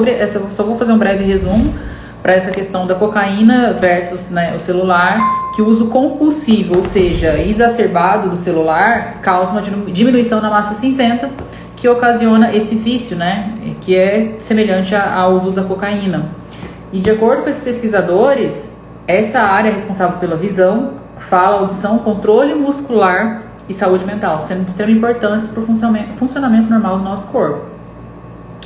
sobre essa, só vou fazer um breve resumo para essa questão da cocaína versus né, o celular, que o uso compulsivo, ou seja, exacerbado do celular, causa uma diminuição na massa cinzenta, que ocasiona esse vício, né, que é semelhante ao uso da cocaína. E de acordo com esses pesquisadores, essa área responsável pela visão, fala, audição, controle muscular e saúde mental, sendo de extrema importância para o funcionamento, funcionamento normal do nosso corpo.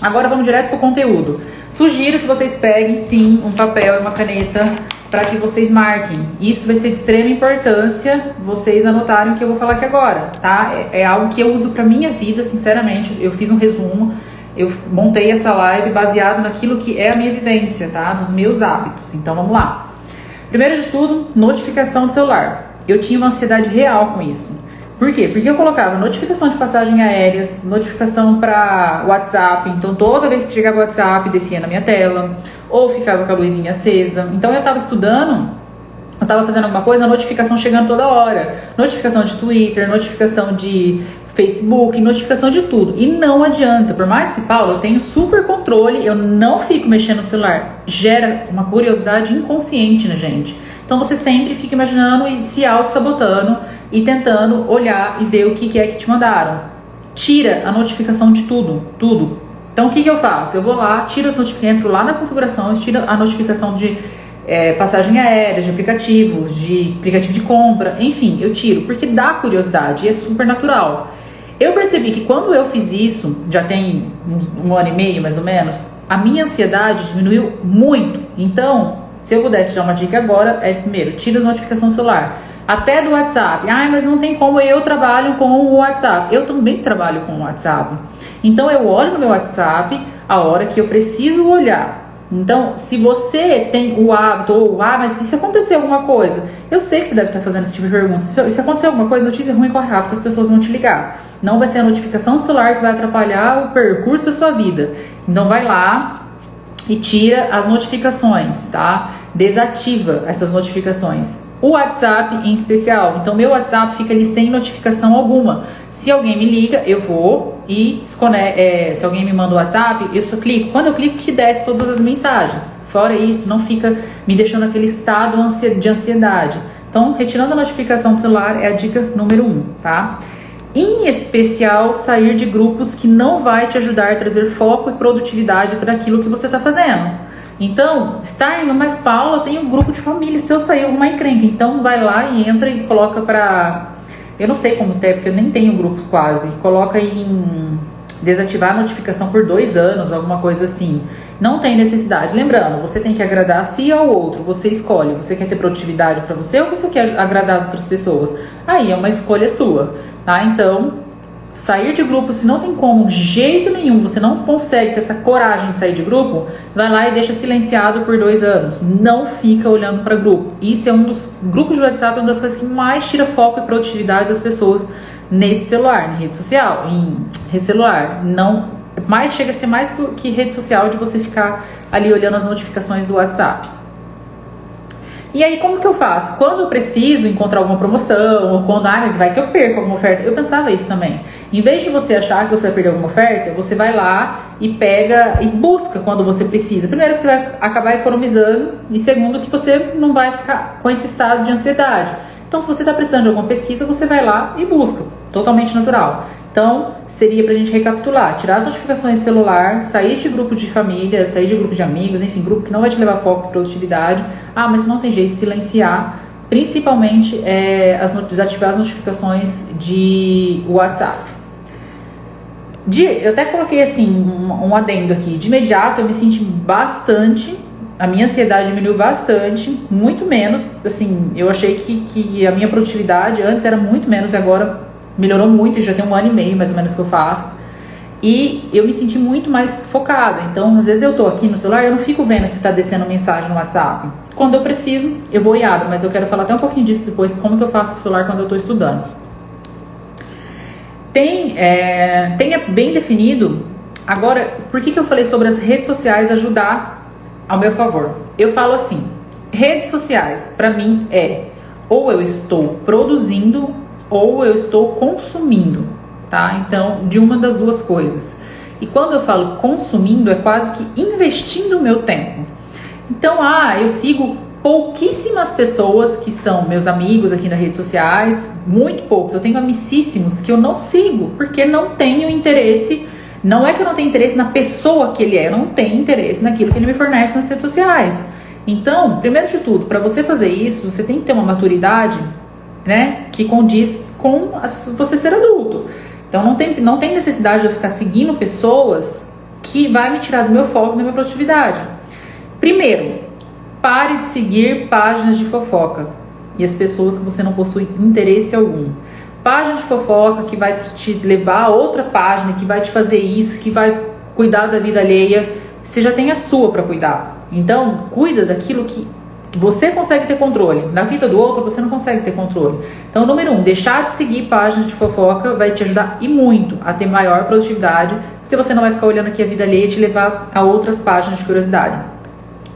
Agora vamos direto para o conteúdo. Sugiro que vocês peguem sim um papel e uma caneta para que vocês marquem. Isso vai ser de extrema importância vocês anotarem o que eu vou falar aqui agora, tá? É, é algo que eu uso para minha vida, sinceramente. Eu fiz um resumo, eu montei essa live baseado naquilo que é a minha vivência, tá? Dos meus hábitos. Então vamos lá. Primeiro de tudo, notificação do celular. Eu tinha uma ansiedade real com isso. Por quê? Porque eu colocava notificação de passagem aéreas, notificação para WhatsApp, então toda vez que chegava o WhatsApp descia na minha tela, ou ficava com a luzinha acesa. Então eu estava estudando, eu estava fazendo alguma coisa, a notificação chegando toda hora. Notificação de Twitter, notificação de Facebook, notificação de tudo. E não adianta, por mais que, Paulo, eu tenho super controle, eu não fico mexendo no celular. Gera uma curiosidade inconsciente na gente. Então você sempre fica imaginando e se auto-sabotando e tentando olhar e ver o que, é que te mandaram. Tira a notificação de tudo, tudo. Então o que, que eu faço? Eu vou lá, tiro as notificações, entro lá na configuração, tiro a notificação de é, passagem aérea, de aplicativos, de aplicativo de compra, enfim, eu tiro, porque dá curiosidade e é super natural. Eu percebi que quando eu fiz isso, já tem um, um ano e meio mais ou menos, a minha ansiedade diminuiu muito. Então, se eu pudesse dar uma dica agora, é primeiro, tira a notificação celular. Até do WhatsApp. Ah, mas não tem como, eu trabalho com o WhatsApp. Eu também trabalho com o WhatsApp. Então eu olho no meu WhatsApp a hora que eu preciso olhar. Então, se você tem o hábito, ou, ah, mas se acontecer alguma coisa, eu sei que você deve estar fazendo esse tipo de pergunta. Se, se acontecer alguma coisa, notícia ruim, corre rápido, as pessoas vão te ligar. Não vai ser a notificação do celular que vai atrapalhar o percurso da sua vida. Então, vai lá, e tira as notificações, tá? Desativa essas notificações. O WhatsApp em especial. Então, meu WhatsApp fica ali sem notificação alguma. Se alguém me liga, eu vou e é, se alguém me manda o WhatsApp, eu só clico. Quando eu clico, que desce todas as mensagens. Fora isso, não fica me deixando aquele estado de ansiedade. Então, retirando a notificação do celular é a dica número um, tá? em especial sair de grupos que não vai te ajudar a trazer foco e produtividade para aquilo que você está fazendo. Então, estar em mais Paula tem um grupo de família, se eu sair alguma encrenca, então vai lá e entra e coloca para eu não sei como ter, porque eu nem tenho grupos quase. Coloca em desativar a notificação por dois anos, alguma coisa assim. Não tem necessidade. Lembrando, você tem que agradar a si ou ao outro. Você escolhe. Você quer ter produtividade para você ou você quer agradar as outras pessoas? Aí é uma escolha sua, tá? Então, sair de grupo, se não tem como, de jeito nenhum, você não consegue ter essa coragem de sair de grupo, vai lá e deixa silenciado por dois anos. Não fica olhando para grupo. Isso é um dos grupos de WhatsApp, é uma das coisas que mais tira foco e produtividade das pessoas nesse celular, na rede social, em celular. Não, mais chega a ser mais que rede social de você ficar ali olhando as notificações do WhatsApp. E aí, como que eu faço? Quando eu preciso encontrar alguma promoção, ou quando, ah, mas vai que eu perco alguma oferta, eu pensava isso também. Em vez de você achar que você vai perder alguma oferta, você vai lá e pega e busca quando você precisa. Primeiro, que você vai acabar economizando, e segundo, que você não vai ficar com esse estado de ansiedade. Então, se você está precisando de alguma pesquisa, você vai lá e busca. Totalmente natural. Então, seria para a gente recapitular: tirar as notificações celular, sair de grupo de família, sair de grupo de amigos, enfim, grupo que não vai te levar foco e produtividade. Ah, mas não tem jeito de silenciar, principalmente é, as, desativar as notificações de WhatsApp. De, eu até coloquei assim um, um adendo aqui. De imediato, eu me senti bastante a minha ansiedade diminuiu bastante, muito menos. Assim, eu achei que, que a minha produtividade antes era muito menos e agora melhorou muito. Já tem um ano e meio mais ou menos que eu faço. E eu me senti muito mais focada. Então, às vezes eu tô aqui no celular eu não fico vendo se tá descendo mensagem no WhatsApp. Quando eu preciso, eu vou e abro. Mas eu quero falar até um pouquinho disso depois, como que eu faço o celular quando eu tô estudando. Tem, é, tenha bem definido. Agora, por que, que eu falei sobre as redes sociais ajudar ao meu favor. Eu falo assim: redes sociais, para mim, é ou eu estou produzindo ou eu estou consumindo, tá? Então, de uma das duas coisas. E quando eu falo consumindo, é quase que investindo o meu tempo. Então, ah, eu sigo pouquíssimas pessoas que são meus amigos aqui nas redes sociais, muito poucos. Eu tenho amicíssimos que eu não sigo, porque não tenho interesse. Não é que eu não tenho interesse na pessoa que ele é, eu não tenho interesse naquilo que ele me fornece nas redes sociais. Então, primeiro de tudo, para você fazer isso, você tem que ter uma maturidade, né, que condiz com você ser adulto. Então, não tem, não tem necessidade de eu ficar seguindo pessoas que vai me tirar do meu foco, da minha produtividade. Primeiro, pare de seguir páginas de fofoca e as pessoas que você não possui interesse algum. Página de fofoca que vai te levar a outra página, que vai te fazer isso, que vai cuidar da vida alheia. Você já tem a sua para cuidar. Então, cuida daquilo que você consegue ter controle. Na vida do outro, você não consegue ter controle. Então, número um, deixar de seguir páginas de fofoca vai te ajudar e muito a ter maior produtividade, porque você não vai ficar olhando aqui a vida alheia e te levar a outras páginas de curiosidade.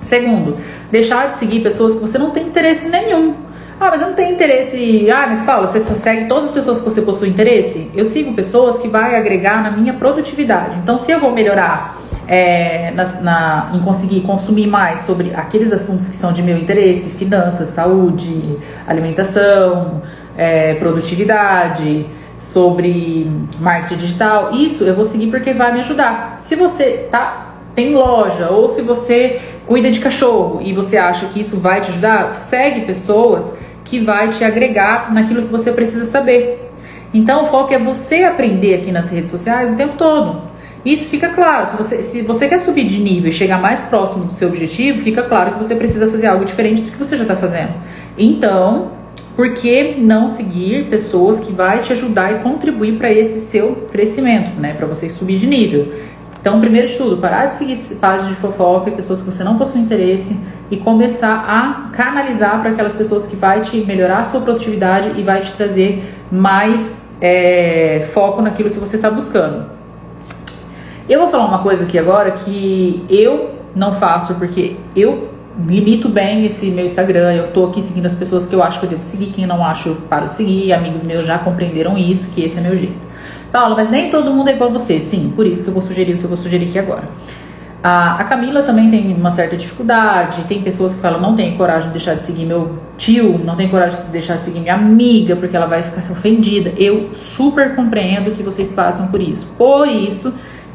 Segundo, deixar de seguir pessoas que você não tem interesse nenhum. Ah, mas eu não tenho interesse. Ah, mas Paula, você só segue todas as pessoas que você possui interesse? Eu sigo pessoas que vai agregar na minha produtividade. Então, se eu vou melhorar é, na, na, em conseguir consumir mais sobre aqueles assuntos que são de meu interesse, finanças, saúde, alimentação, é, produtividade, sobre marketing digital, isso eu vou seguir porque vai me ajudar. Se você tá tem loja, ou se você cuida de cachorro e você acha que isso vai te ajudar, segue pessoas que vai te agregar naquilo que você precisa saber. Então o foco é você aprender aqui nas redes sociais o tempo todo. Isso fica claro. Se você, se você quer subir de nível e chegar mais próximo do seu objetivo, fica claro que você precisa fazer algo diferente do que você já está fazendo. Então, por que não seguir pessoas que vai te ajudar e contribuir para esse seu crescimento, né? Para você subir de nível. Então, primeiro de tudo, parar de seguir páginas de fofoca e pessoas que você não possui interesse e começar a canalizar para aquelas pessoas que vai te melhorar a sua produtividade e vai te trazer mais é, foco naquilo que você está buscando. Eu vou falar uma coisa aqui agora que eu não faço porque eu limito bem esse meu Instagram. Eu tô aqui seguindo as pessoas que eu acho que eu devo seguir. Quem não acho, eu paro de seguir. Amigos meus já compreenderam isso, que esse é meu jeito. Paula, mas nem todo mundo é igual a você. Sim, por isso que eu vou sugerir o que eu vou sugerir aqui agora. A, Camila também tem uma certa dificuldade. Tem pessoas que falam, não tenho coragem de deixar de seguir meu tio, não tenho coragem de deixar de seguir minha amiga, porque ela vai ficar ofendida. Eu super compreendo que vocês passam por isso. Por isso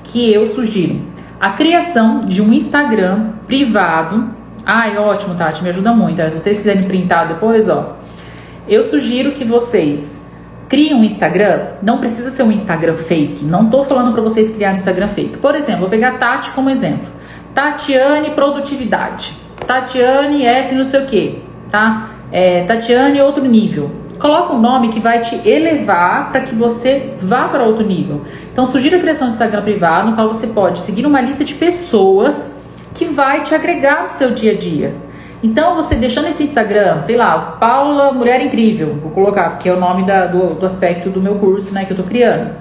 que eu sugiro a criação de um Instagram privado. Ai, ótimo, Tati, me ajuda muito. Se vocês quiserem printar depois, ó. Eu sugiro que vocês Cria um Instagram, não precisa ser um Instagram fake. Não tô falando para vocês criar um Instagram fake. Por exemplo, vou pegar a Tati como exemplo. Tatiane Produtividade. Tatiane F não sei o que, tá? É, Tatiane outro nível. Coloca um nome que vai te elevar para que você vá para outro nível. Então, sugiro a criação de Instagram privado, no qual você pode seguir uma lista de pessoas que vai te agregar no seu dia a dia. Então, você deixando esse Instagram, sei lá, Paula Mulher Incrível, vou colocar, porque é o nome da, do, do aspecto do meu curso, né, que eu tô criando.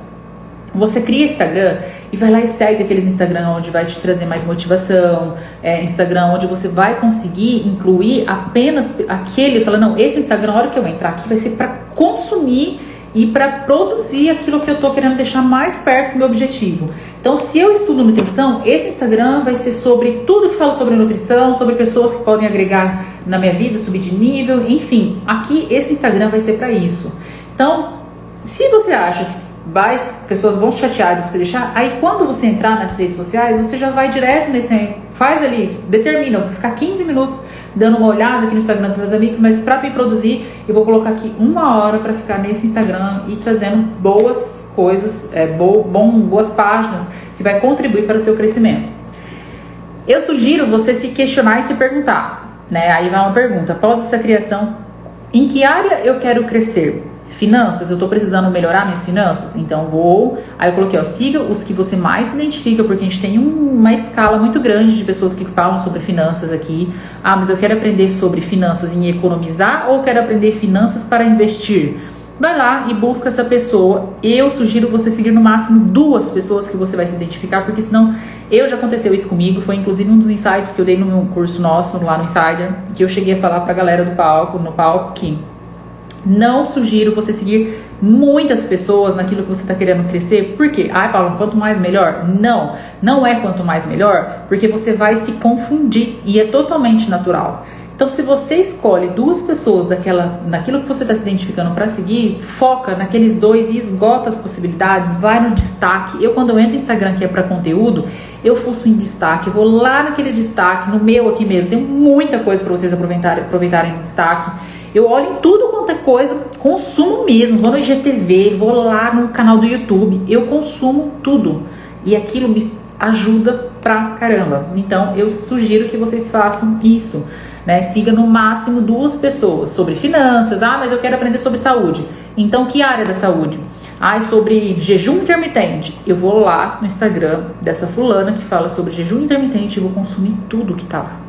Você cria Instagram e vai lá e segue aqueles Instagram onde vai te trazer mais motivação, é, Instagram onde você vai conseguir incluir apenas aquele, fala, não, esse Instagram, a hora que eu entrar aqui, vai ser para consumir e para produzir aquilo que eu estou querendo deixar mais perto do meu objetivo. Então, se eu estudo nutrição, esse Instagram vai ser sobre tudo que fala sobre nutrição, sobre pessoas que podem agregar na minha vida, subir de nível, enfim. Aqui, esse Instagram vai ser para isso. Então, se você acha que vai, pessoas vão chatear de você deixar, aí quando você entrar nas redes sociais, você já vai direto nesse. Faz ali, determina, vou ficar 15 minutos dando uma olhada aqui no Instagram dos meus amigos, mas para me produzir, eu vou colocar aqui uma hora para ficar nesse Instagram e trazendo boas coisas, é, bo, bom, boas páginas que vai contribuir para o seu crescimento. Eu sugiro você se questionar e se perguntar, né? Aí vai uma pergunta: após essa criação, em que área eu quero crescer? Finanças, eu estou precisando melhorar minhas finanças? Então vou. Aí eu coloquei, ó, siga os que você mais se identifica, porque a gente tem um, uma escala muito grande de pessoas que falam sobre finanças aqui. Ah, mas eu quero aprender sobre finanças em economizar ou quero aprender finanças para investir? Vai lá e busca essa pessoa. Eu sugiro você seguir no máximo duas pessoas que você vai se identificar, porque senão eu já aconteceu isso comigo. Foi inclusive um dos insights que eu dei no meu curso nosso lá no Insider, que eu cheguei a falar pra galera do palco, no palco, que não sugiro você seguir muitas pessoas naquilo que você está querendo crescer. Por quê? Ai, Paulo, quanto mais melhor? Não, não é quanto mais melhor, porque você vai se confundir e é totalmente natural. Então, se você escolhe duas pessoas daquela, naquilo que você está se identificando para seguir, foca naqueles dois e esgota as possibilidades, vai no destaque. Eu, quando eu entro no Instagram que é para conteúdo, eu fuço em destaque, vou lá naquele destaque, no meu aqui mesmo, tem muita coisa para vocês aproveitarem, aproveitarem no destaque. Eu olho em tudo quanto é coisa, consumo mesmo, vou no IGTV, vou lá no canal do YouTube, eu consumo tudo. E aquilo me ajuda pra caramba. Então, eu sugiro que vocês façam isso né? Siga no máximo duas pessoas sobre finanças. Ah, mas eu quero aprender sobre saúde. Então, que área da saúde? Ah, sobre jejum intermitente. Eu vou lá no Instagram dessa fulana que fala sobre jejum intermitente e vou consumir tudo que tá lá.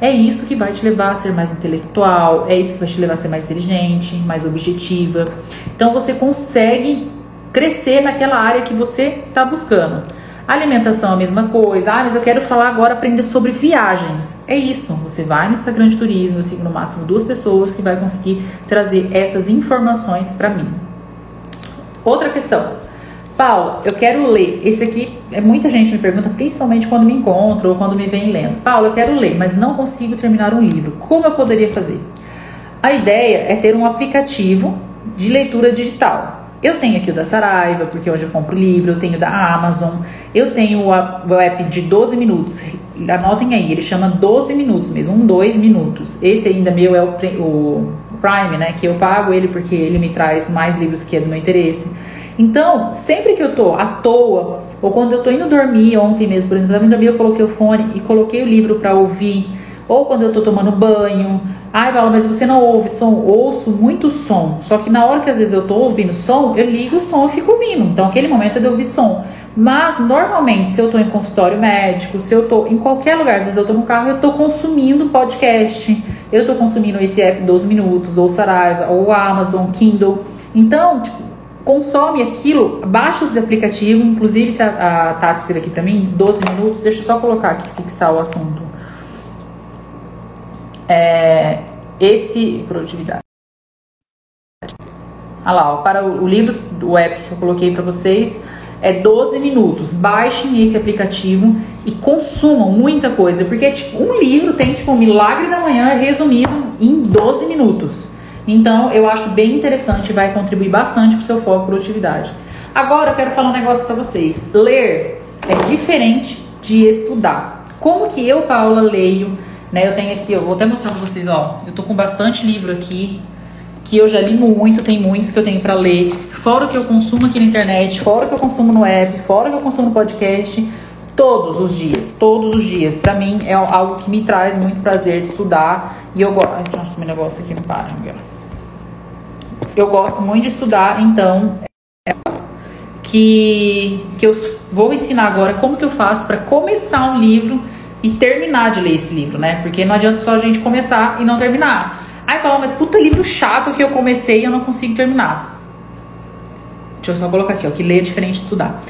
É isso que vai te levar a ser mais intelectual, é isso que vai te levar a ser mais inteligente, mais objetiva. Então você consegue crescer naquela área que você está buscando. Alimentação, a mesma coisa. Ah, mas eu quero falar agora, aprender sobre viagens. É isso. Você vai no Instagram de turismo, eu sigo no máximo duas pessoas que vai conseguir trazer essas informações para mim. Outra questão. Paula, eu quero ler. Esse aqui, é muita gente me pergunta, principalmente quando me encontro ou quando me vem lendo. Paula, eu quero ler, mas não consigo terminar um livro. Como eu poderia fazer? A ideia é ter um aplicativo de leitura digital. Eu tenho aqui o da Saraiva, porque hoje eu compro livro, eu tenho da Amazon, eu tenho o app de 12 minutos. Anotem aí, ele chama 12 minutos mesmo, um, dois minutos. Esse ainda meu é o, o Prime, né? Que eu pago ele porque ele me traz mais livros que é do meu interesse. Então, sempre que eu tô à toa, ou quando eu tô indo dormir, ontem mesmo, por exemplo, eu dormir, eu coloquei o fone e coloquei o livro para ouvir, ou quando eu tô tomando banho, Ai, Paula, mas você não ouve som? Ouço muito som. Só que na hora que às vezes eu tô ouvindo som, eu ligo o som e fico ouvindo. Então, aquele momento é de ouvir som. Mas, normalmente, se eu tô em consultório médico, se eu tô em qualquer lugar, às vezes eu tô no carro, eu tô consumindo podcast. Eu tô consumindo esse app 12 minutos, ou Saraiva, ou Amazon, Kindle. Então, tipo, consome aquilo, baixa os aplicativos. Inclusive, se a, a Tati escreve aqui pra mim, 12 minutos, deixa eu só colocar aqui, fixar o assunto é, esse produtividade. Olha lá, ó, para o, o livro do app que eu coloquei para vocês é 12 minutos. Baixem esse aplicativo e consumam muita coisa, porque tipo, um livro tem tipo um milagre da manhã resumido em 12 minutos. Então, eu acho bem interessante e vai contribuir bastante para o seu foco produtividade. Agora, eu quero falar um negócio para vocês. Ler é diferente de estudar. Como que eu, Paula, leio né? Eu tenho aqui, eu vou até mostrar pra vocês, ó. Eu tô com bastante livro aqui que eu já li muito, tem muitos que eu tenho para ler, fora o que eu consumo aqui na internet, fora o que eu consumo no web, fora o que eu consumo no podcast, todos os dias, todos os dias. Para mim é algo que me traz muito prazer de estudar e eu gosto. Nossa, meu negócio aqui não para, Eu gosto muito de estudar, então é que que eu vou ensinar agora como que eu faço para começar um livro e terminar de ler esse livro, né? Porque não adianta só a gente começar e não terminar. Ai, Paula, mas puta livro chato que eu comecei e eu não consigo terminar. Deixa eu só colocar aqui, ó, que ler é diferente de estudar.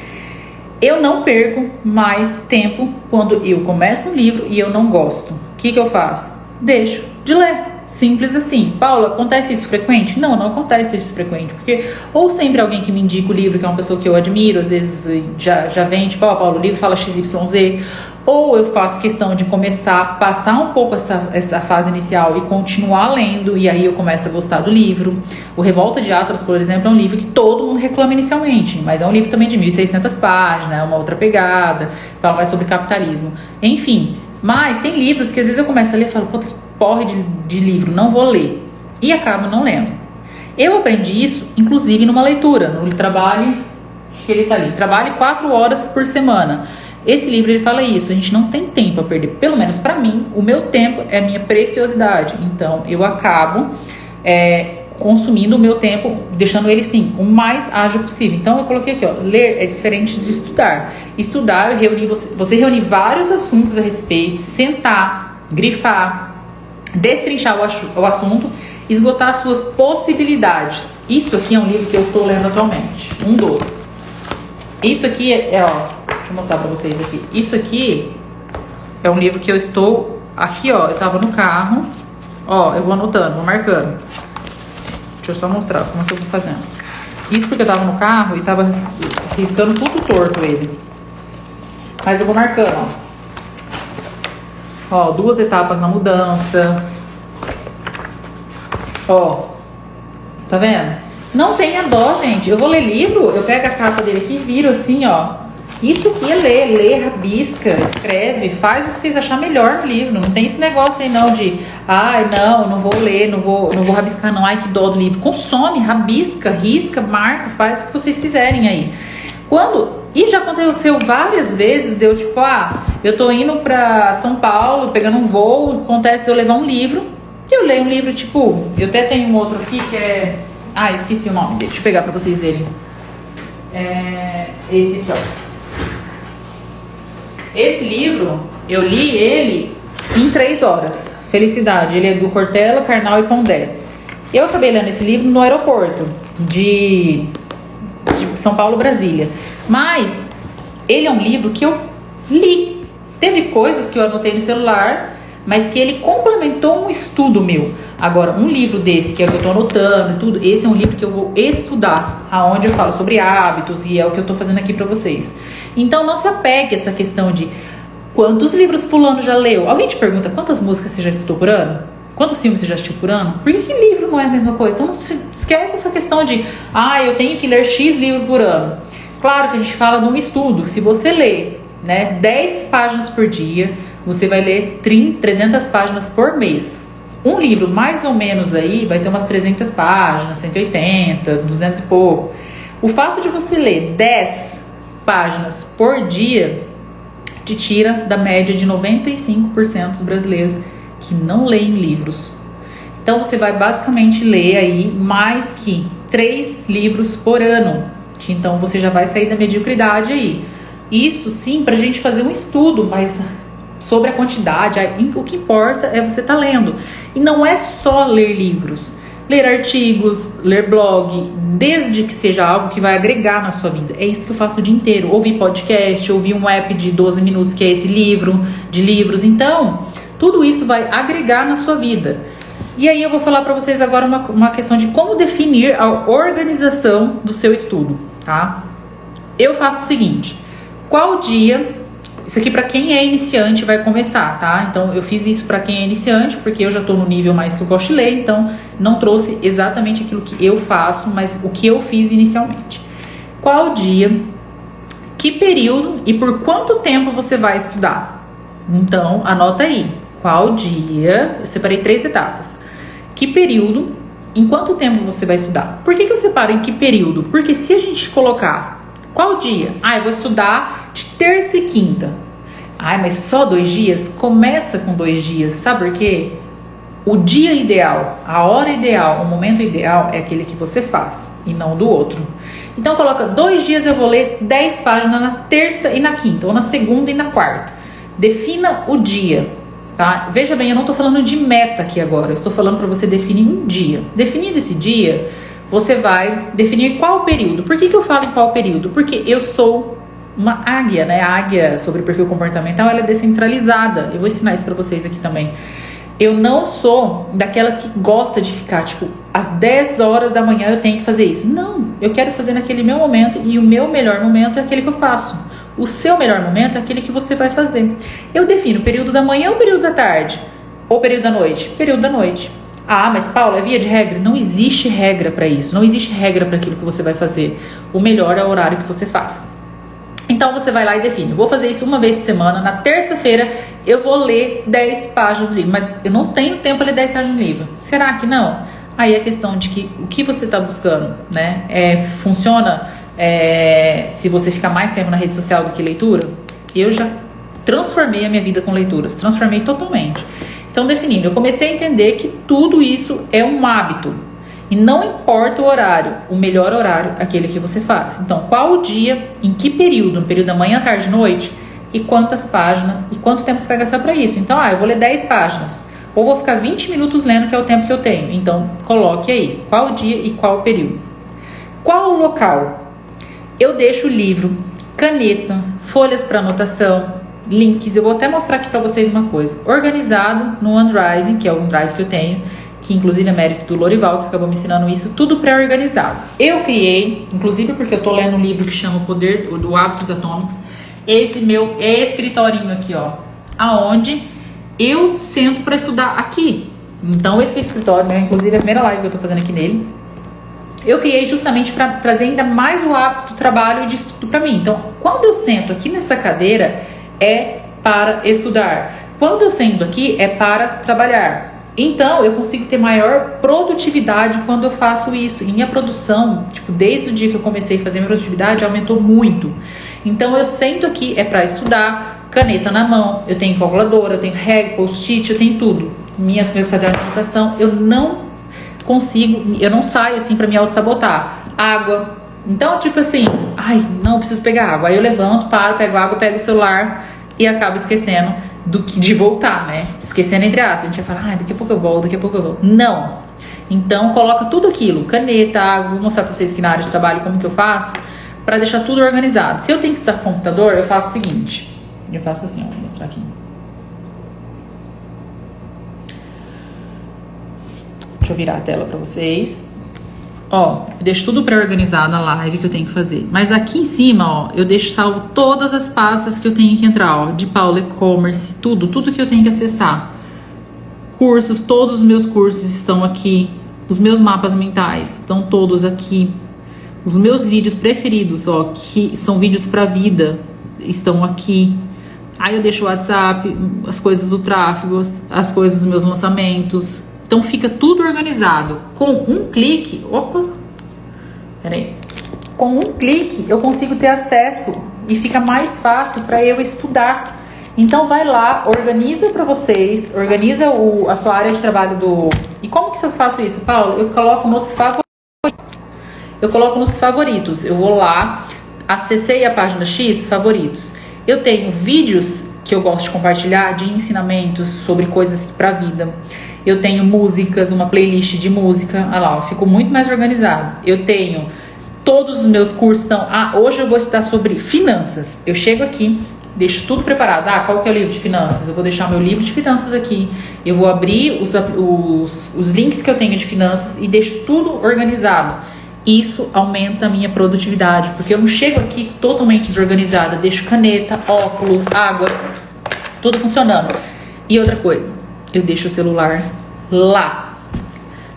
Eu não perco mais tempo quando eu começo um livro e eu não gosto. O que, que eu faço? Deixo de ler. Simples assim. Paula, acontece isso frequente? Não, não acontece isso frequente. Porque ou sempre alguém que me indica o livro, que é uma pessoa que eu admiro, às vezes já, já vem, tipo, ó, oh, Paulo, o livro fala XYZ ou eu faço questão de começar a passar um pouco essa, essa fase inicial e continuar lendo, e aí eu começo a gostar do livro. O Revolta de Atlas, por exemplo, é um livro que todo mundo reclama inicialmente, mas é um livro também de 1.600 páginas, é uma outra pegada, fala mais sobre capitalismo. Enfim, mas tem livros que às vezes eu começo a ler e falo, puta, porre de, de livro, não vou ler. E acabo não lendo. Eu aprendi isso, inclusive, numa leitura, no trabalho, que ele tá ali, trabalhe quatro horas por semana. Esse livro ele fala isso, a gente não tem tempo a perder. Pelo menos para mim, o meu tempo é a minha preciosidade. Então eu acabo é, consumindo o meu tempo, deixando ele sim o mais ágil possível. Então eu coloquei aqui, ó, ler é diferente de estudar. Estudar, reunir você, você reunir vários assuntos a respeito, sentar, grifar, destrinchar o, o assunto, esgotar as suas possibilidades. Isso aqui é um livro que eu estou lendo atualmente, um dos. Isso aqui é, é ó, Deixa eu mostrar pra vocês aqui. Isso aqui é um livro que eu estou... Aqui, ó, eu tava no carro. Ó, eu vou anotando, vou marcando. Deixa eu só mostrar como é que eu vou fazendo. Isso porque eu tava no carro e tava riscando tudo torto ele. Mas eu vou marcando, ó. Ó, duas etapas na mudança. Ó. Tá vendo? Não tenha dó, gente. Eu vou ler livro, eu pego a capa dele aqui e viro assim, ó. Isso aqui é ler, ler, rabisca, escreve, faz o que vocês achar melhor no livro. Não tem esse negócio aí não de, ai, não, não vou ler, não vou, não vou rabiscar não, ai que dó do livro. Consome, rabisca, risca, marca, faz o que vocês quiserem aí. Quando e já aconteceu várias vezes, deu tipo, ah, eu tô indo pra São Paulo, pegando um voo, acontece de eu levar um livro, e eu leio um livro, tipo, eu até tenho um outro aqui que é. Ah, esqueci o nome, deixa eu pegar pra vocês verem. É, esse aqui, ó. Esse livro, eu li ele em três horas. Felicidade, ele é do Cortella, Carnal e Pondé. Eu acabei lendo esse livro no aeroporto de, de São Paulo, Brasília. Mas ele é um livro que eu li. Teve coisas que eu anotei no celular, mas que ele complementou um estudo meu. Agora, um livro desse, que é o que eu estou anotando e tudo, esse é um livro que eu vou estudar, aonde eu falo sobre hábitos e é o que eu estou fazendo aqui para vocês. Então não se apegue a essa questão de quantos livros fulano já leu. Alguém te pergunta quantas músicas você já escutou por ano? Quantos filmes você já assistiu por ano? Por que, que livro não é a mesma coisa? Então esquece essa questão de ah, eu tenho que ler X livro por ano. Claro que a gente fala de um estudo. Se você lê né, 10 páginas por dia, você vai ler 30, 300 páginas por mês. Um livro mais ou menos aí vai ter umas 300 páginas, 180, 200 e pouco. O fato de você ler 10 páginas por dia te tira da média de 95% dos brasileiros que não leem livros. Então você vai basicamente ler aí mais que três livros por ano. Então você já vai sair da mediocridade aí. Isso sim para a gente fazer um estudo, mas sobre a quantidade, o que importa é você estar tá lendo. E não é só ler livros ler artigos, ler blog, desde que seja algo que vai agregar na sua vida. É isso que eu faço o dia inteiro. Ouvir podcast, ouvir um app de 12 minutos que é esse livro, de livros. Então, tudo isso vai agregar na sua vida. E aí eu vou falar para vocês agora uma, uma questão de como definir a organização do seu estudo, tá? Eu faço o seguinte: qual dia isso aqui para quem é iniciante vai começar, tá? Então eu fiz isso para quem é iniciante, porque eu já tô no nível mais que eu gosto de ler, então não trouxe exatamente aquilo que eu faço, mas o que eu fiz inicialmente. Qual dia, que período e por quanto tempo você vai estudar? Então anota aí. Qual dia? Eu separei três etapas. Que período? Em quanto tempo você vai estudar? Por que, que eu separo em que período? Porque se a gente colocar qual dia? Ah, eu vou estudar de terça e quinta. Ai, mas só dois dias? Começa com dois dias, sabe por quê? O dia ideal, a hora ideal, o momento ideal é aquele que você faz e não do outro. Então coloca dois dias eu vou ler 10 páginas na terça e na quinta, ou na segunda e na quarta. Defina o dia, tá? Veja bem, eu não estou falando de meta aqui agora, eu estou falando para você definir um dia. Definido esse dia, você vai definir qual período. Por que, que eu falo em qual período? Porque eu sou uma águia, né? A águia sobre perfil comportamental, ela é descentralizada. Eu vou ensinar isso para vocês aqui também. Eu não sou daquelas que gosta de ficar, tipo, às 10 horas da manhã eu tenho que fazer isso. Não, eu quero fazer naquele meu momento e o meu melhor momento é aquele que eu faço. O seu melhor momento é aquele que você vai fazer. Eu defino período da manhã ou período da tarde? Ou período da noite? Período da noite. Ah, mas Paulo, é via de regra? Não existe regra para isso. Não existe regra para aquilo que você vai fazer. O melhor é o horário que você faz. Então você vai lá e define. Vou fazer isso uma vez por semana. Na terça-feira eu vou ler 10 páginas do livro. Mas eu não tenho tempo para ler 10 páginas do livro. Será que não? Aí é questão de que o que você está buscando, né? É, funciona é, se você ficar mais tempo na rede social do que leitura? Eu já transformei a minha vida com leituras. Transformei totalmente. Então, definindo, eu comecei a entender que tudo isso é um hábito. E não importa o horário, o melhor horário é aquele que você faz. Então, qual o dia, em que período? No período da manhã, tarde, noite? E quantas páginas? E quanto tempo você vai gastar para isso? Então, ah, eu vou ler 10 páginas. Ou vou ficar 20 minutos lendo, que é o tempo que eu tenho. Então, coloque aí qual o dia e qual o período. Qual o local? Eu deixo o livro, caneta, folhas para anotação, links. Eu vou até mostrar aqui para vocês uma coisa. Organizado no OneDrive, que é o OneDrive que eu tenho, que inclusive é mérito do Lorival, que acabou me ensinando isso, tudo pré-organizado. Eu criei, inclusive porque eu tô lendo um livro que chama O Poder do Hábitos Atômicos, esse meu escritorinho aqui, ó, aonde eu sento para estudar aqui. Então esse escritório, né, inclusive a primeira live que eu tô fazendo aqui nele, eu criei justamente para trazer ainda mais o hábito do trabalho e de estudo para mim. Então, quando eu sento aqui nessa cadeira, é para estudar. Quando eu sento aqui, é para trabalhar. Então, eu consigo ter maior produtividade quando eu faço isso. E minha produção, tipo, desde o dia que eu comecei a fazer minha produtividade, aumentou muito. Então, eu sento aqui, é para estudar, caneta na mão, eu tenho calculadora, eu tenho reg, post-it, eu tenho tudo. Minhas, meus cadernos de anotação, eu não consigo, eu não saio assim para me auto-sabotar. Água. Então, tipo assim, ai, não, preciso pegar água. Aí eu levanto, paro, pego água, pego o celular e acabo esquecendo do que de voltar, né? Esquecendo entre aspas. A gente vai falar, ah, daqui a pouco eu volto, daqui a pouco eu volto. Não. Então coloca tudo aquilo, caneta, água, vou mostrar pra vocês que na área de trabalho como que eu faço, para deixar tudo organizado. Se eu tenho que estar com computador, eu faço o seguinte. Eu faço assim, ó, vou mostrar aqui. Deixa eu virar a tela para vocês. Ó, eu deixo tudo pré-organizado na live que eu tenho que fazer. Mas aqui em cima, ó, eu deixo salvo todas as pastas que eu tenho que entrar, ó, de Paula e-commerce, tudo, tudo que eu tenho que acessar. Cursos, todos os meus cursos estão aqui. Os meus mapas mentais estão todos aqui. Os meus vídeos preferidos, ó, que são vídeos para vida, estão aqui. Aí eu deixo o WhatsApp, as coisas do tráfego, as coisas dos meus lançamentos, então fica tudo organizado. Com um clique, opa, peraí. Com um clique eu consigo ter acesso e fica mais fácil para eu estudar. Então vai lá, organiza para vocês, organiza o, a sua área de trabalho do. E como que eu faço isso, Paulo? Eu coloco nos favoritos. Eu coloco nos favoritos. Eu vou lá, acessei a página X, favoritos. Eu tenho vídeos que eu gosto de compartilhar de ensinamentos sobre coisas para a vida. Eu tenho músicas, uma playlist de música. Olha lá, eu fico muito mais organizado. Eu tenho todos os meus cursos. Então, ah, hoje eu vou estudar sobre finanças. Eu chego aqui, deixo tudo preparado. Ah, qual que é o livro de finanças? Eu vou deixar meu livro de finanças aqui. Eu vou abrir os, os, os links que eu tenho de finanças e deixo tudo organizado. Isso aumenta a minha produtividade, porque eu não chego aqui totalmente desorganizada, deixo caneta, óculos, água, tudo funcionando. E outra coisa, eu deixo o celular lá.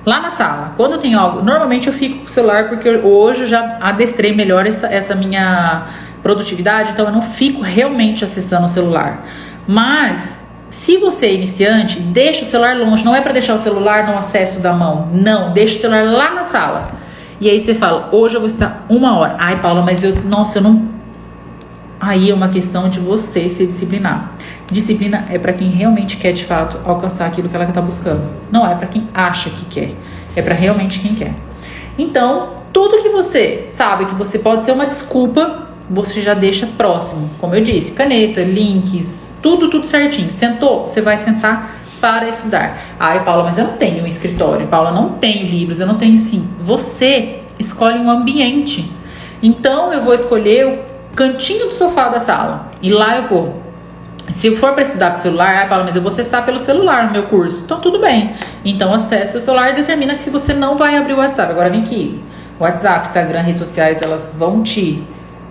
Lá na sala. Quando eu tenho algo, normalmente eu fico com o celular porque hoje eu já adestrei melhor essa, essa minha produtividade, então eu não fico realmente acessando o celular. Mas se você é iniciante, deixa o celular longe. Não é para deixar o celular no acesso da mão. Não, deixa o celular lá na sala. E aí você fala, hoje eu vou estar uma hora. Ai, Paula, mas eu, nossa, eu não Aí é uma questão de você se disciplinar. Disciplina é para quem realmente quer de fato alcançar aquilo que ela está buscando. Não é para quem acha que quer. É para realmente quem quer. Então, tudo que você sabe que você pode ser uma desculpa, você já deixa próximo. Como eu disse, caneta, links, tudo, tudo certinho. Sentou, você vai sentar para estudar. Ai, Paula, mas eu não tenho um escritório. Paula, não tenho livros, eu não tenho sim. Você escolhe um ambiente. Então, eu vou escolher cantinho do sofá da sala. E lá eu vou. Se for para estudar com celular, ah, Paula, mas eu vou acessar pelo celular no meu curso. Então tudo bem. Então acesse o celular e determina que você não vai abrir o WhatsApp. Agora vem aqui. WhatsApp, Instagram, redes sociais, elas vão te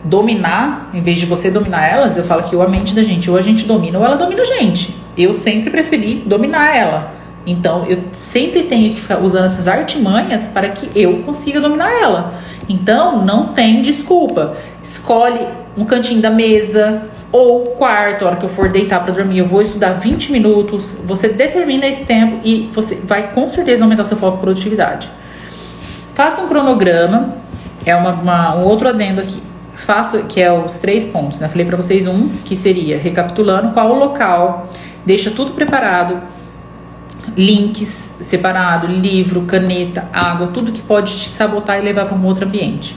dominar, em vez de você dominar elas, eu falo que ou a mente da gente, ou a gente domina, ou ela domina a gente. Eu sempre preferi dominar ela. Então eu sempre tenho que ficar usando essas artimanhas para que eu consiga dominar ela. Então não tem desculpa. Escolhe um cantinho da mesa ou quarto, a hora que eu for deitar para dormir, eu vou estudar 20 minutos. Você determina esse tempo e você vai com certeza aumentar seu foco e produtividade. Faça um cronograma, é uma, uma, um outro adendo aqui. Faça, que é os três pontos, né? Falei para vocês um, que seria recapitulando qual o local, deixa tudo preparado, links separado, livro, caneta, água, tudo que pode te sabotar e levar para um outro ambiente.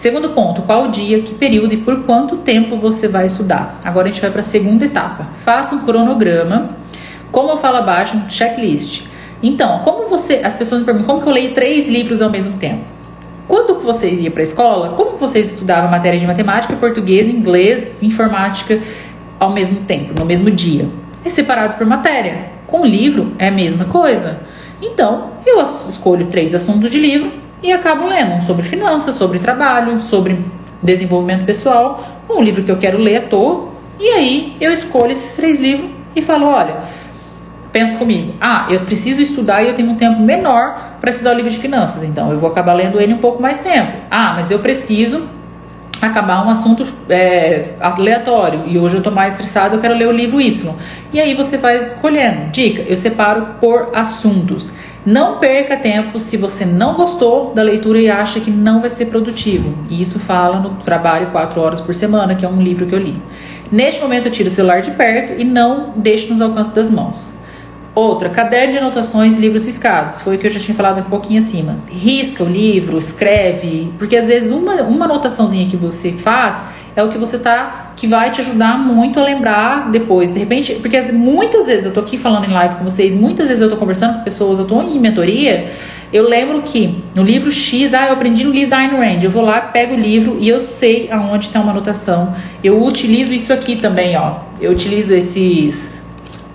Segundo ponto, qual dia, que período e por quanto tempo você vai estudar. Agora a gente vai para a segunda etapa. Faça um cronograma, como eu falo abaixo, um checklist. Então, como você, as pessoas me perguntam, como que eu leio três livros ao mesmo tempo? Quando vocês iam para a escola, como vocês estudavam matérias de matemática, português, inglês, informática ao mesmo tempo, no mesmo dia? É separado por matéria. Com livro é a mesma coisa. Então, eu escolho três assuntos de livro e acabo lendo sobre finanças, sobre trabalho, sobre desenvolvimento pessoal, um livro que eu quero ler à toa. E aí eu escolho esses três livros e falo: olha, pensa comigo, ah, eu preciso estudar e eu tenho um tempo menor para estudar o livro de finanças, então eu vou acabar lendo ele um pouco mais tempo. Ah, mas eu preciso acabar um assunto é, aleatório e hoje eu estou mais estressado, eu quero ler o livro Y. E aí você vai escolhendo. Dica: eu separo por assuntos. Não perca tempo se você não gostou da leitura e acha que não vai ser produtivo. E isso fala no Trabalho 4 Horas por Semana, que é um livro que eu li. Neste momento eu tiro o celular de perto e não deixo nos alcances das mãos. Outra, caderno de anotações e livros riscados. Foi o que eu já tinha falado um pouquinho acima. Risca o livro, escreve, porque às vezes uma, uma anotaçãozinha que você faz é o que você tá que vai te ajudar muito a lembrar depois. De repente, porque muitas vezes eu tô aqui falando em live com vocês, muitas vezes eu tô conversando com pessoas, eu tô em mentoria, eu lembro que no livro X, ah, eu aprendi no livro da Ayn Rand, eu vou lá, pego o livro e eu sei aonde tem uma anotação. Eu utilizo isso aqui também, ó. Eu utilizo esses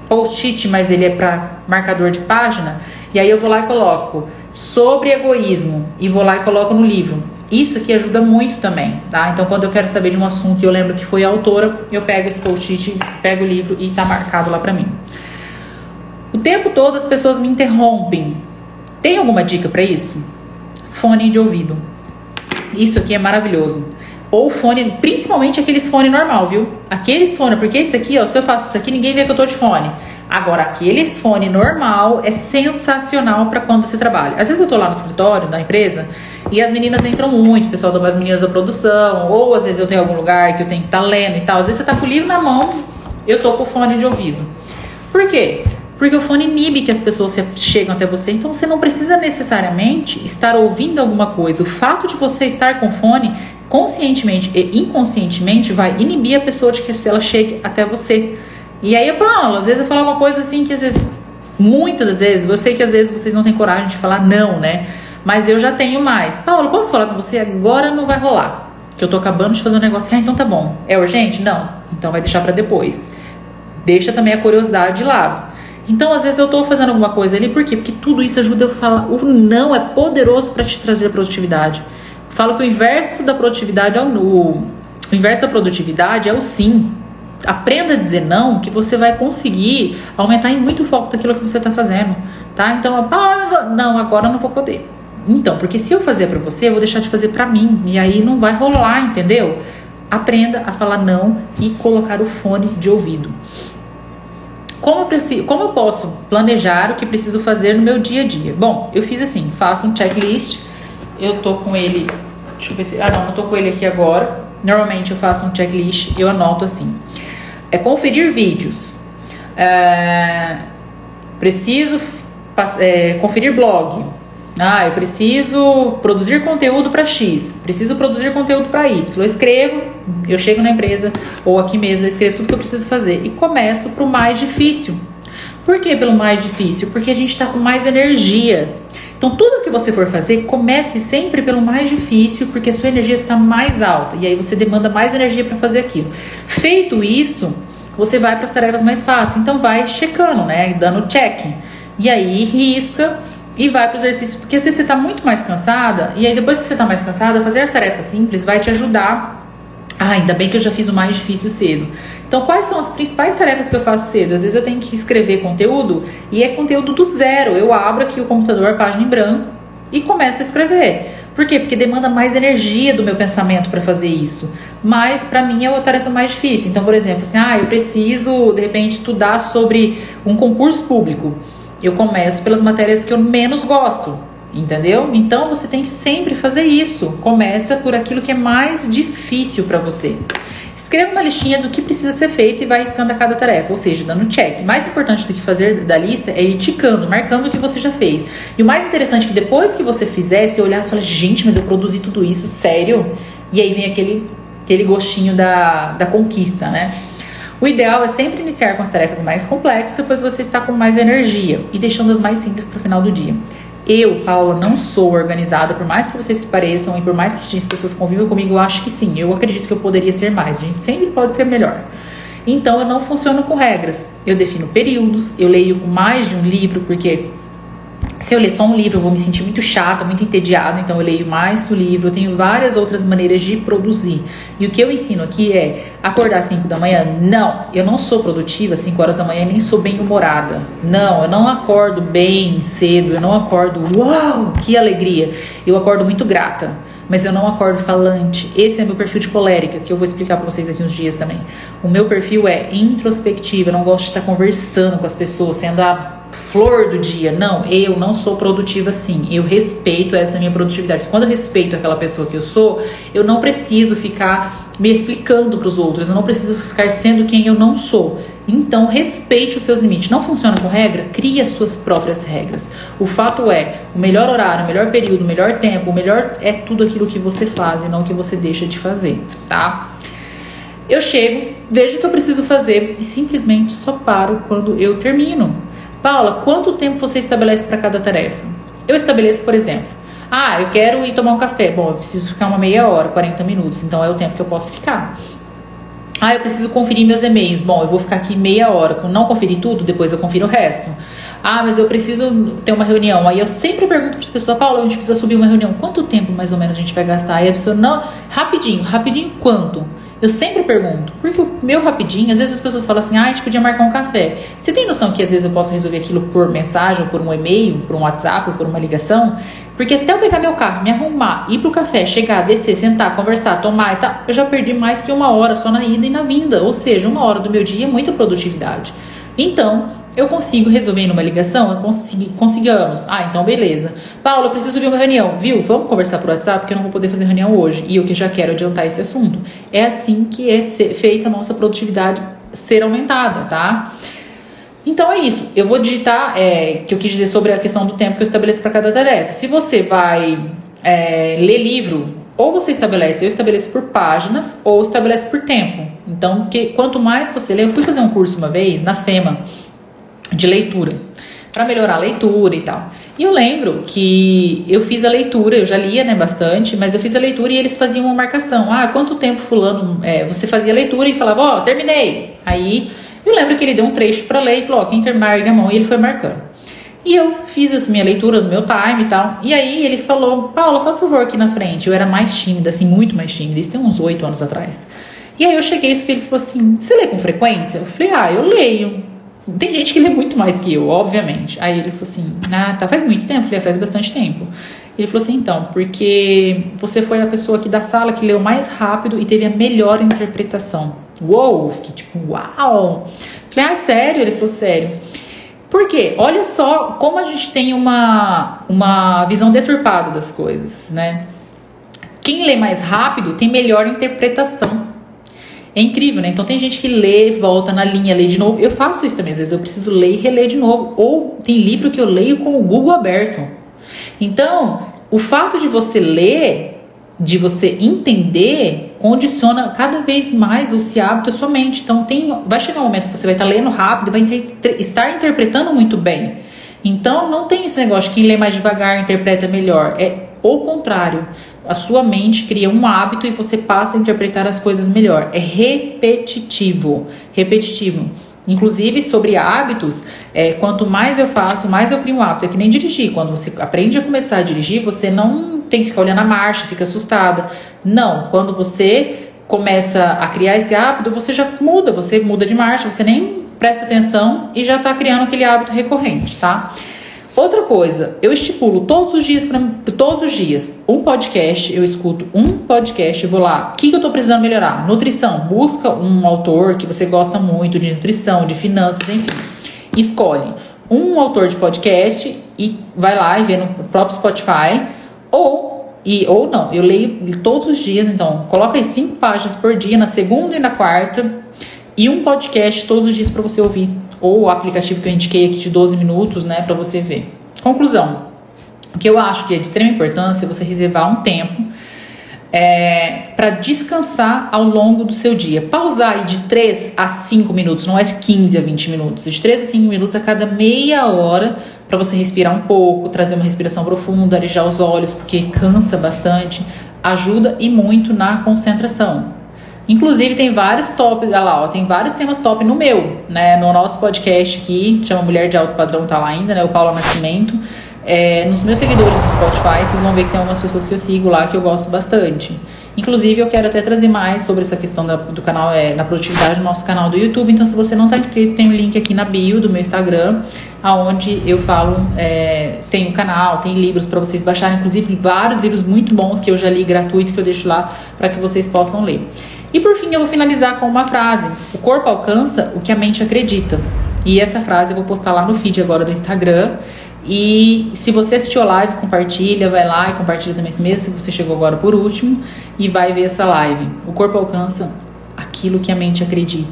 post-it, mas ele é para marcador de página. E aí eu vou lá e coloco sobre egoísmo e vou lá e coloco no livro. Isso aqui ajuda muito também, tá? Então, quando eu quero saber de um assunto e eu lembro que foi a autora, eu pego esse post-it, pego o livro e tá marcado lá para mim. O tempo todo as pessoas me interrompem. Tem alguma dica para isso? Fone de ouvido. Isso aqui é maravilhoso. Ou fone, principalmente aqueles fone normal, viu? Aqueles fone, porque isso aqui, ó, se eu faço isso aqui, ninguém vê que eu tô de fone. Agora, aqueles fone normal é sensacional para quando você trabalha. Às vezes eu tô lá no escritório da empresa e as meninas entram muito, o pessoal das meninas da produção, ou às vezes eu tenho algum lugar que eu tenho que estar tá lendo e tal. Às vezes você tá com o livro na mão, eu tô com o fone de ouvido. Por quê? Porque o fone inibe que as pessoas chegam até você, então você não precisa necessariamente estar ouvindo alguma coisa. O fato de você estar com fone conscientemente e inconscientemente vai inibir a pessoa de que ela chegue até você. E aí, Paulo, às vezes eu falo uma coisa assim que às vezes, muitas das vezes, eu sei que às vezes vocês não têm coragem de falar não, né? Mas eu já tenho mais. Paulo, posso falar com você? Agora não vai rolar. Que eu tô acabando de fazer um negócio que, ah, então tá bom. É urgente? Não. Então vai deixar para depois. Deixa também a curiosidade de lado. Então, às vezes eu tô fazendo alguma coisa ali, por quê? Porque tudo isso ajuda eu a falar. O não é poderoso para te trazer a produtividade. Falo que o inverso da produtividade é o, o, inverso da produtividade é o sim. Aprenda a dizer não, que você vai conseguir aumentar em muito foco daquilo que você está fazendo, tá? Então, não, agora eu não vou poder. Então, porque se eu fazer para você, eu vou deixar de fazer para mim e aí não vai rolar, entendeu? Aprenda a falar não e colocar o fone de ouvido. Como eu, preciso, como eu posso planejar o que preciso fazer no meu dia a dia? Bom, eu fiz assim, faço um checklist. Eu tô com ele Deixa eu ver se. Ah, não, não tô com ele aqui agora. Normalmente eu faço um checklist, eu anoto assim. É conferir vídeos. É, preciso é, conferir blog. Ah, eu preciso produzir conteúdo para X, preciso produzir conteúdo para Y. Eu escrevo, eu chego na empresa ou aqui mesmo, eu escrevo tudo que eu preciso fazer e começo para o mais difícil. Por que pelo mais difícil? Porque a gente está com mais energia. Então, tudo que você for fazer, comece sempre pelo mais difícil, porque a sua energia está mais alta e aí você demanda mais energia para fazer aquilo. Feito isso, você vai para as tarefas mais fáceis. Então, vai checando, né? Dando check. E aí, risca e vai para o exercício, porque se você está muito mais cansada, e aí depois que você está mais cansada, fazer as tarefas simples vai te ajudar ah, ainda bem que eu já fiz o mais difícil cedo. Então, quais são as principais tarefas que eu faço cedo? Às vezes eu tenho que escrever conteúdo e é conteúdo do zero. Eu abro aqui o computador, página em branco e começo a escrever. Por quê? Porque demanda mais energia do meu pensamento para fazer isso. Mas para mim é a tarefa mais difícil. Então, por exemplo, assim, ah, eu preciso de repente estudar sobre um concurso público. Eu começo pelas matérias que eu menos gosto entendeu? Então você tem que sempre fazer isso. Começa por aquilo que é mais difícil para você. Escreva uma listinha do que precisa ser feito e vai riscando a cada tarefa, ou seja, dando check. Mais importante do que fazer da lista é ir ticando, marcando o que você já fez. E o mais interessante é que depois que você fizer, você olhar e falar, gente, mas eu produzi tudo isso, sério? E aí vem aquele, aquele gostinho da, da conquista, né? O ideal é sempre iniciar com as tarefas mais complexas, pois você está com mais energia e deixando as mais simples para o final do dia. Eu, Paula, não sou organizada, por mais que vocês que pareçam e por mais que as pessoas convivam comigo, eu acho que sim. Eu acredito que eu poderia ser mais. A gente sempre pode ser melhor. Então eu não funciono com regras. Eu defino períodos, eu leio mais de um livro, porque se eu ler só um livro, eu vou me sentir muito chata, muito entediada, então eu leio mais do livro. Eu tenho várias outras maneiras de produzir. E o que eu ensino aqui é acordar às 5 da manhã? Não, eu não sou produtiva às 5 horas da manhã, nem sou bem-humorada. Não, eu não acordo bem cedo, eu não acordo, uau, que alegria. Eu acordo muito grata mas eu não acordo falante. Esse é meu perfil de colérica, que eu vou explicar para vocês aqui uns dias também. O meu perfil é introspectivo, eu não gosto de estar conversando com as pessoas, sendo a flor do dia. Não, eu não sou produtiva assim. Eu respeito essa minha produtividade. Quando eu respeito aquela pessoa que eu sou, eu não preciso ficar me explicando para os outros, eu não preciso ficar sendo quem eu não sou. Então, respeite os seus limites. Não funciona com regra? Crie as suas próprias regras. O fato é, o melhor horário, o melhor período, o melhor tempo, o melhor é tudo aquilo que você faz e não o que você deixa de fazer, tá? Eu chego, vejo o que eu preciso fazer e simplesmente só paro quando eu termino. Paula, quanto tempo você estabelece para cada tarefa? Eu estabeleço, por exemplo, ah, eu quero ir tomar um café. Bom, eu preciso ficar uma meia hora, 40 minutos, então é o tempo que eu posso ficar. Ah, eu preciso conferir meus e-mails. Bom, eu vou ficar aqui meia hora. Não conferir tudo, depois eu confiro o resto. Ah, mas eu preciso ter uma reunião. Aí eu sempre pergunto para as pessoas, Paulo, a gente precisa subir uma reunião. Quanto tempo mais ou menos a gente vai gastar? Aí a pessoa, não, rapidinho, rapidinho quanto? Eu sempre pergunto, porque o meu rapidinho, às vezes as pessoas falam assim, ah, a gente podia marcar um café. Você tem noção que às vezes eu posso resolver aquilo por mensagem, ou por um e-mail, por um WhatsApp, ou por uma ligação? Porque até eu pegar meu carro, me arrumar, ir pro café, chegar, descer, sentar, conversar, tomar e tal, eu já perdi mais que uma hora só na ida e na vinda. Ou seja, uma hora do meu dia é muita produtividade. Então, eu consigo resolver numa ligação? Eu consigo, consigamos. Ah, então beleza. Paulo, eu preciso de uma reunião, viu? Vamos conversar por WhatsApp porque eu não vou poder fazer reunião hoje. E eu que já quero adiantar esse assunto. É assim que é feita a nossa produtividade ser aumentada, tá? Então é isso. Eu vou digitar é, que eu quis dizer sobre a questão do tempo que eu estabeleço para cada tarefa. Se você vai é, ler livro, ou você estabelece, eu estabeleço por páginas, ou estabelece por tempo. Então, que, quanto mais você lê, eu fui fazer um curso uma vez na FEMA de leitura, para melhorar a leitura e tal. E eu lembro que eu fiz a leitura, eu já lia né, bastante, mas eu fiz a leitura e eles faziam uma marcação. Ah, quanto tempo fulano, é, você fazia a leitura e falava, ó, oh, terminei. Aí eu lembro que ele deu um trecho para ler e falou, ó, quem terminar a mão, e ele foi marcando. E eu fiz essa minha leitura no meu time e tal. E aí ele falou, Paula, faz favor aqui na frente. Eu era mais tímida, assim, muito mais tímida. Isso tem uns oito anos atrás. E aí eu cheguei e ele falou assim, você lê com frequência? Eu falei, ah, eu leio. Tem gente que lê muito mais que eu, obviamente. Aí ele falou assim: Ah, tá, faz muito tempo? Eu falei, ah, faz bastante tempo. Ele falou assim: então, porque você foi a pessoa aqui da sala que leu mais rápido e teve a melhor interpretação. Uou! Fiquei tipo, uau! Falei, ah, sério? Ele falou, sério. Por quê? Olha só como a gente tem uma, uma visão deturpada das coisas, né? Quem lê mais rápido tem melhor interpretação. É incrível, né? Então tem gente que lê, volta na linha, lê de novo. Eu faço isso também, às vezes eu preciso ler e reler de novo. Ou tem livro que eu leio com o Google aberto. Então, o fato de você ler, de você entender, condiciona cada vez mais o se hábito da sua mente. Então, tem, vai chegar um momento que você vai estar lendo rápido, vai estar interpretando muito bem. Então, não tem esse negócio que quem lê mais devagar interpreta melhor. É o contrário a sua mente cria um hábito e você passa a interpretar as coisas melhor. É repetitivo, repetitivo. Inclusive, sobre hábitos, é, quanto mais eu faço, mais eu crio um hábito. É que nem dirigir. Quando você aprende a começar a dirigir, você não tem que ficar olhando a marcha, fica assustada. Não. Quando você começa a criar esse hábito, você já muda, você muda de marcha, você nem presta atenção e já está criando aquele hábito recorrente, tá? Outra coisa, eu estipulo todos os dias, pra, todos os dias, um podcast, eu escuto um podcast, vou lá, o que, que eu tô precisando melhorar? Nutrição, busca um autor que você gosta muito de nutrição, de finanças, enfim. Escolhe um autor de podcast e vai lá e vê no próprio Spotify, ou, e, ou não, eu leio todos os dias, então, coloca aí cinco páginas por dia, na segunda e na quarta, e um podcast todos os dias para você ouvir ou o aplicativo que eu indiquei aqui de 12 minutos, né, para você ver. Conclusão. O que eu acho que é de extrema importância é você reservar um tempo é, para descansar ao longo do seu dia. Pausar de 3 a 5 minutos, não é de 15 a 20 minutos, de 3 a 5 minutos a cada meia hora para você respirar um pouco, trazer uma respiração profunda, arejar os olhos, porque cansa bastante, ajuda e muito na concentração. Inclusive tem vários top, olha lá, ó, tem vários temas top no meu, né? No nosso podcast aqui, chama Mulher de Alto Padrão, tá lá ainda, né? O Paulo Nascimento. É, nos meus seguidores do Spotify, vocês vão ver que tem algumas pessoas que eu sigo lá que eu gosto bastante. Inclusive, eu quero até trazer mais sobre essa questão da, do canal, é, na produtividade do nosso canal do YouTube. Então, se você não está inscrito, tem um link aqui na bio do meu Instagram, aonde eu falo, é, tem o um canal, tem livros para vocês baixarem, inclusive vários livros muito bons que eu já li gratuito, que eu deixo lá para que vocês possam ler. E por fim, eu vou finalizar com uma frase: O corpo alcança o que a mente acredita. E essa frase eu vou postar lá no feed agora do Instagram. E se você assistiu a live, compartilha, vai lá e compartilha também esse mês, se você chegou agora por último, e vai ver essa live. O corpo alcança aquilo que a mente acredita.